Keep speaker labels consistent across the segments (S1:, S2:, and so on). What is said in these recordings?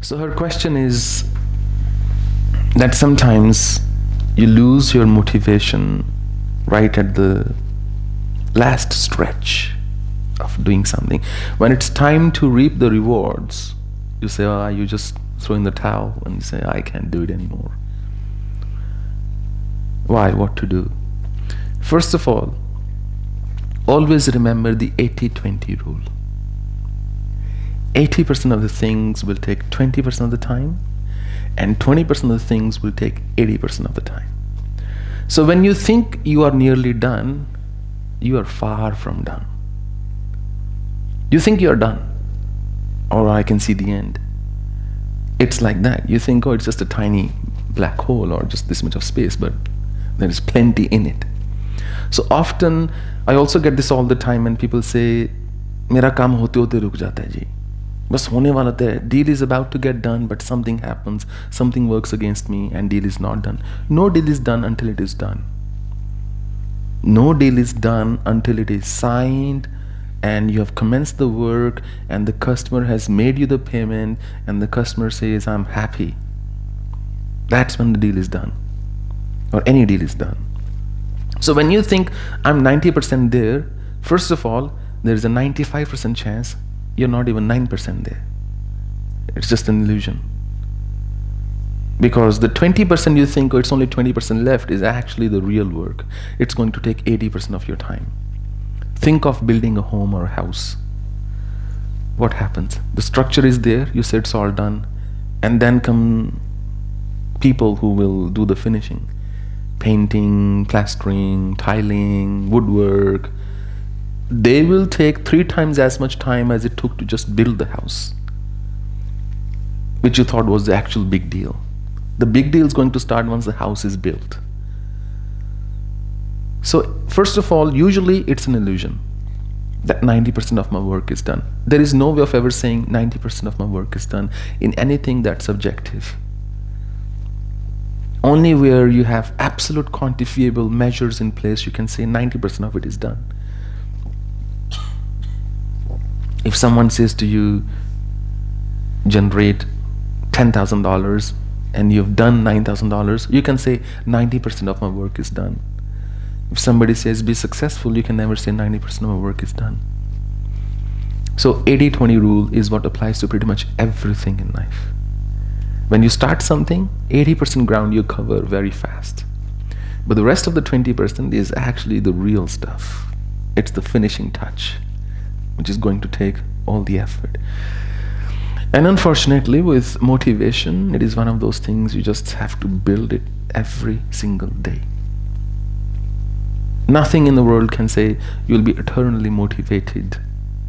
S1: So her question is that sometimes you lose your motivation right at the last stretch of doing something. When it's time to reap the rewards, you say, oh, you just throw in the towel and you say, I can't do it anymore. Why? What to do? First of all, always remember the 80 20 rule. 80% of the things will take 20% of the time, and 20% of the things will take 80% of the time. So when you think you are nearly done, you are far from done. You think you are done, or I can see the end. It's like that. You think, oh, it's just a tiny black hole or just this much of space, but there is plenty in it. So often, I also get this all the time, and people say, मेरा काम होते होते रुक जाता है जी बस होने वाला तो है deal is about to get done but something happens something works against me and deal is not done no deal is done until it is done no deal is done until it is signed and you have commenced the work and the customer has made you the payment and the customer says i'm happy that's when the deal is done or any deal is done so when you think i'm 90% there first of all there is a 95% chance you're not even 9% there. It's just an illusion. Because the 20% you think, oh, it's only 20% left, is actually the real work. It's going to take 80% of your time. Think of building a home or a house. What happens? The structure is there, you say it's all done, and then come people who will do the finishing painting, plastering, tiling, woodwork, they will take three times as much time as it took to just build the house, which you thought was the actual big deal. The big deal is going to start once the house is built. So, first of all, usually it's an illusion that 90% of my work is done. There is no way of ever saying 90% of my work is done in anything that's subjective. Only where you have absolute quantifiable measures in place, you can say 90% of it is done. If someone says to you, generate $10,000 and you've done $9,000, you can say 90% of my work is done. If somebody says be successful, you can never say 90% of my work is done. So 80-20 rule is what applies to pretty much everything in life. When you start something, 80% ground you cover very fast. But the rest of the 20% is actually the real stuff. It's the finishing touch which is going to take all the effort. And unfortunately, with motivation, it is one of those things you just have to build it every single day. Nothing in the world can say you'll be eternally motivated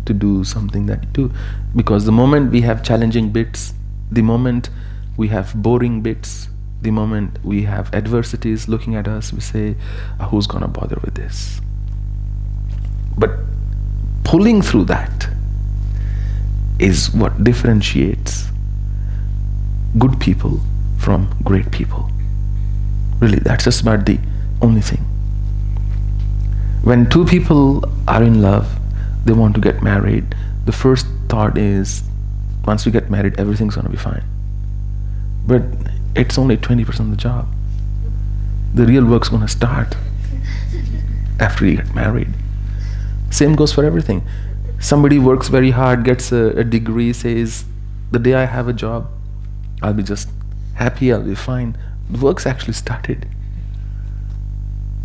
S1: to do something that you do. Because the moment we have challenging bits, the moment we have boring bits, the moment we have adversities looking at us, we say, oh, who's gonna bother with this? But pulling through that is what differentiates good people from great people. Really, that's just about the only thing. When two people are in love, they want to get married, the first thought is once we get married, everything's going to be fine. But it's only 20% of the job. The real work's going to start after you get married. Same goes for everything. Somebody works very hard, gets a, a degree, says, the day I have a job, I'll be just happy, I'll be fine. The work's actually started.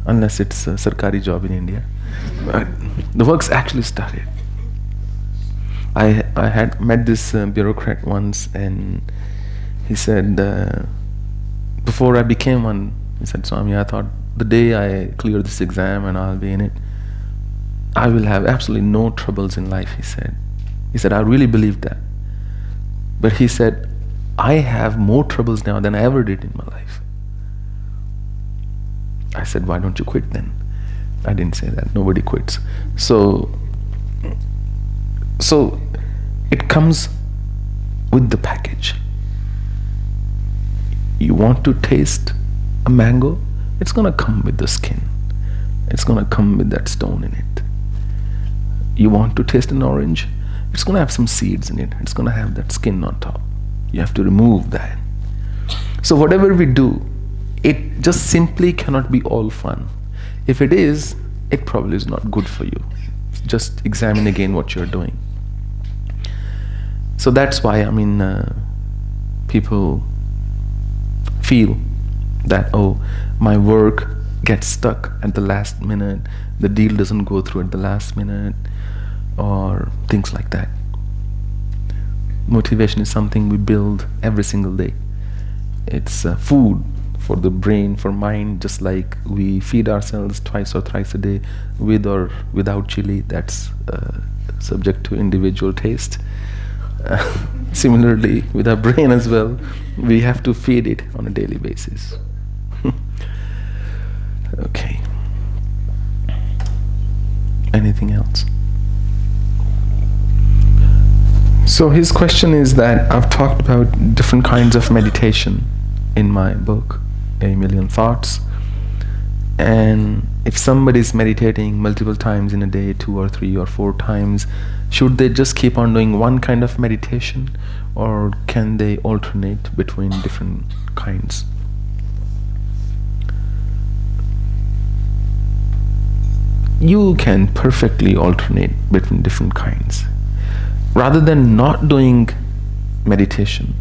S1: Unless it's a sarkari job in India. But the work's actually started. I, I had met this uh, bureaucrat once and he said, uh, before I became one, he said, Swami, I thought the day I clear this exam and I'll be in it, I will have absolutely no troubles in life, he said. He said, I really believe that. But he said, I have more troubles now than I ever did in my life. I said, Why don't you quit then? I didn't say that. Nobody quits. So, so it comes with the package. You want to taste a mango? It's going to come with the skin. It's going to come with that stone in it you want to taste an orange, it's going to have some seeds in it. It's going to have that skin on top. You have to remove that. So, whatever we do, it just simply cannot be all fun. If it is, it probably is not good for you. Just examine again what you're doing. So that's why, I mean, uh, people feel that, oh, my work gets stuck at the last minute, the deal doesn't go through at the last minute, or things like that. Motivation is something we build every single day. It's uh, food for the brain, for mind, just like we feed ourselves twice or thrice a day with or without chili. That's uh, subject to individual taste. Uh, similarly, with our brain as well, we have to feed it on a daily basis. okay. Anything else? So his question is that I've talked about different kinds of meditation in my book a million thoughts. And if somebody is meditating multiple times in a day, two or three or four times, should they just keep on doing one kind of meditation or can they alternate between different kinds? You can perfectly alternate between different kinds. Rather than not doing meditation,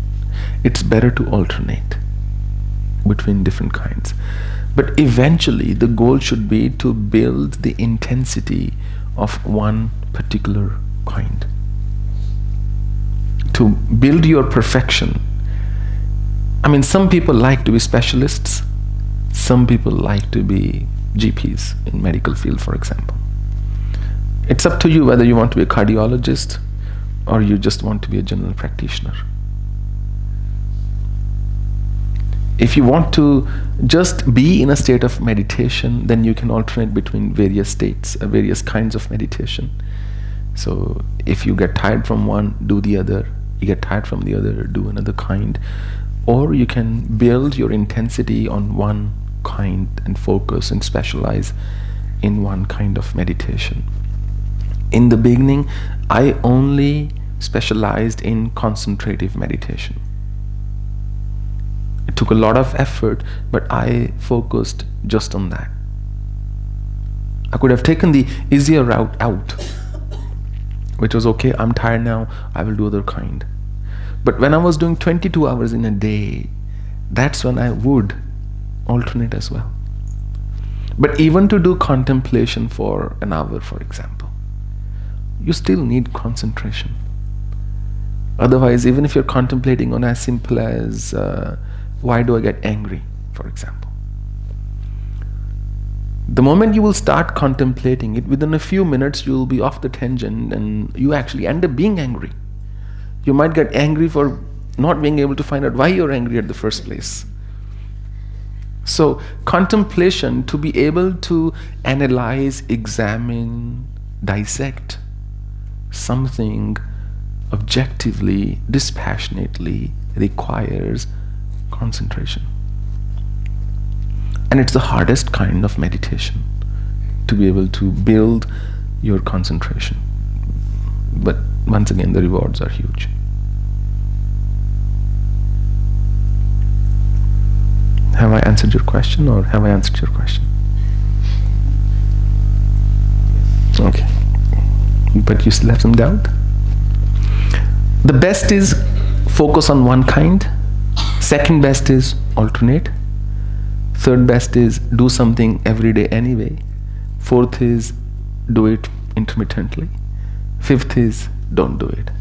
S1: it's better to alternate between different kinds. But eventually, the goal should be to build the intensity of one particular kind. To build your perfection. I mean, some people like to be specialists, some people like to be GPs in medical field, for example. It's up to you whether you want to be a cardiologist or you just want to be a general practitioner. if you want to just be in a state of meditation, then you can alternate between various states, uh, various kinds of meditation. So if you get tired from one, do the other. You get tired from the other, do another kind. Or you can build your intensity on one kind and focus and specialize in one kind of meditation. In the beginning, I only specialized in concentrative meditation it took a lot of effort, but I focused just on that. I could have taken the easier route out, which was okay, I'm tired now, I will do other kind. But when I was doing 22 hours in a day, that's when I would alternate as well. But even to do contemplation for an hour, for example, you still need concentration. Otherwise, even if you're contemplating on as simple as uh, why do I get angry, for example? The moment you will start contemplating it, within a few minutes you will be off the tangent and you actually end up being angry. You might get angry for not being able to find out why you're angry at the first place. So, contemplation to be able to analyze, examine, dissect something objectively, dispassionately requires concentration. And it's the hardest kind of meditation to be able to build your concentration. But once again, the rewards are huge. Have I answered your question or have I answered your question? Okay. But you still have some doubt? The best is focus on one kind Second best is alternate. Third best is do something every day anyway. Fourth is do it intermittently. Fifth is don't do it.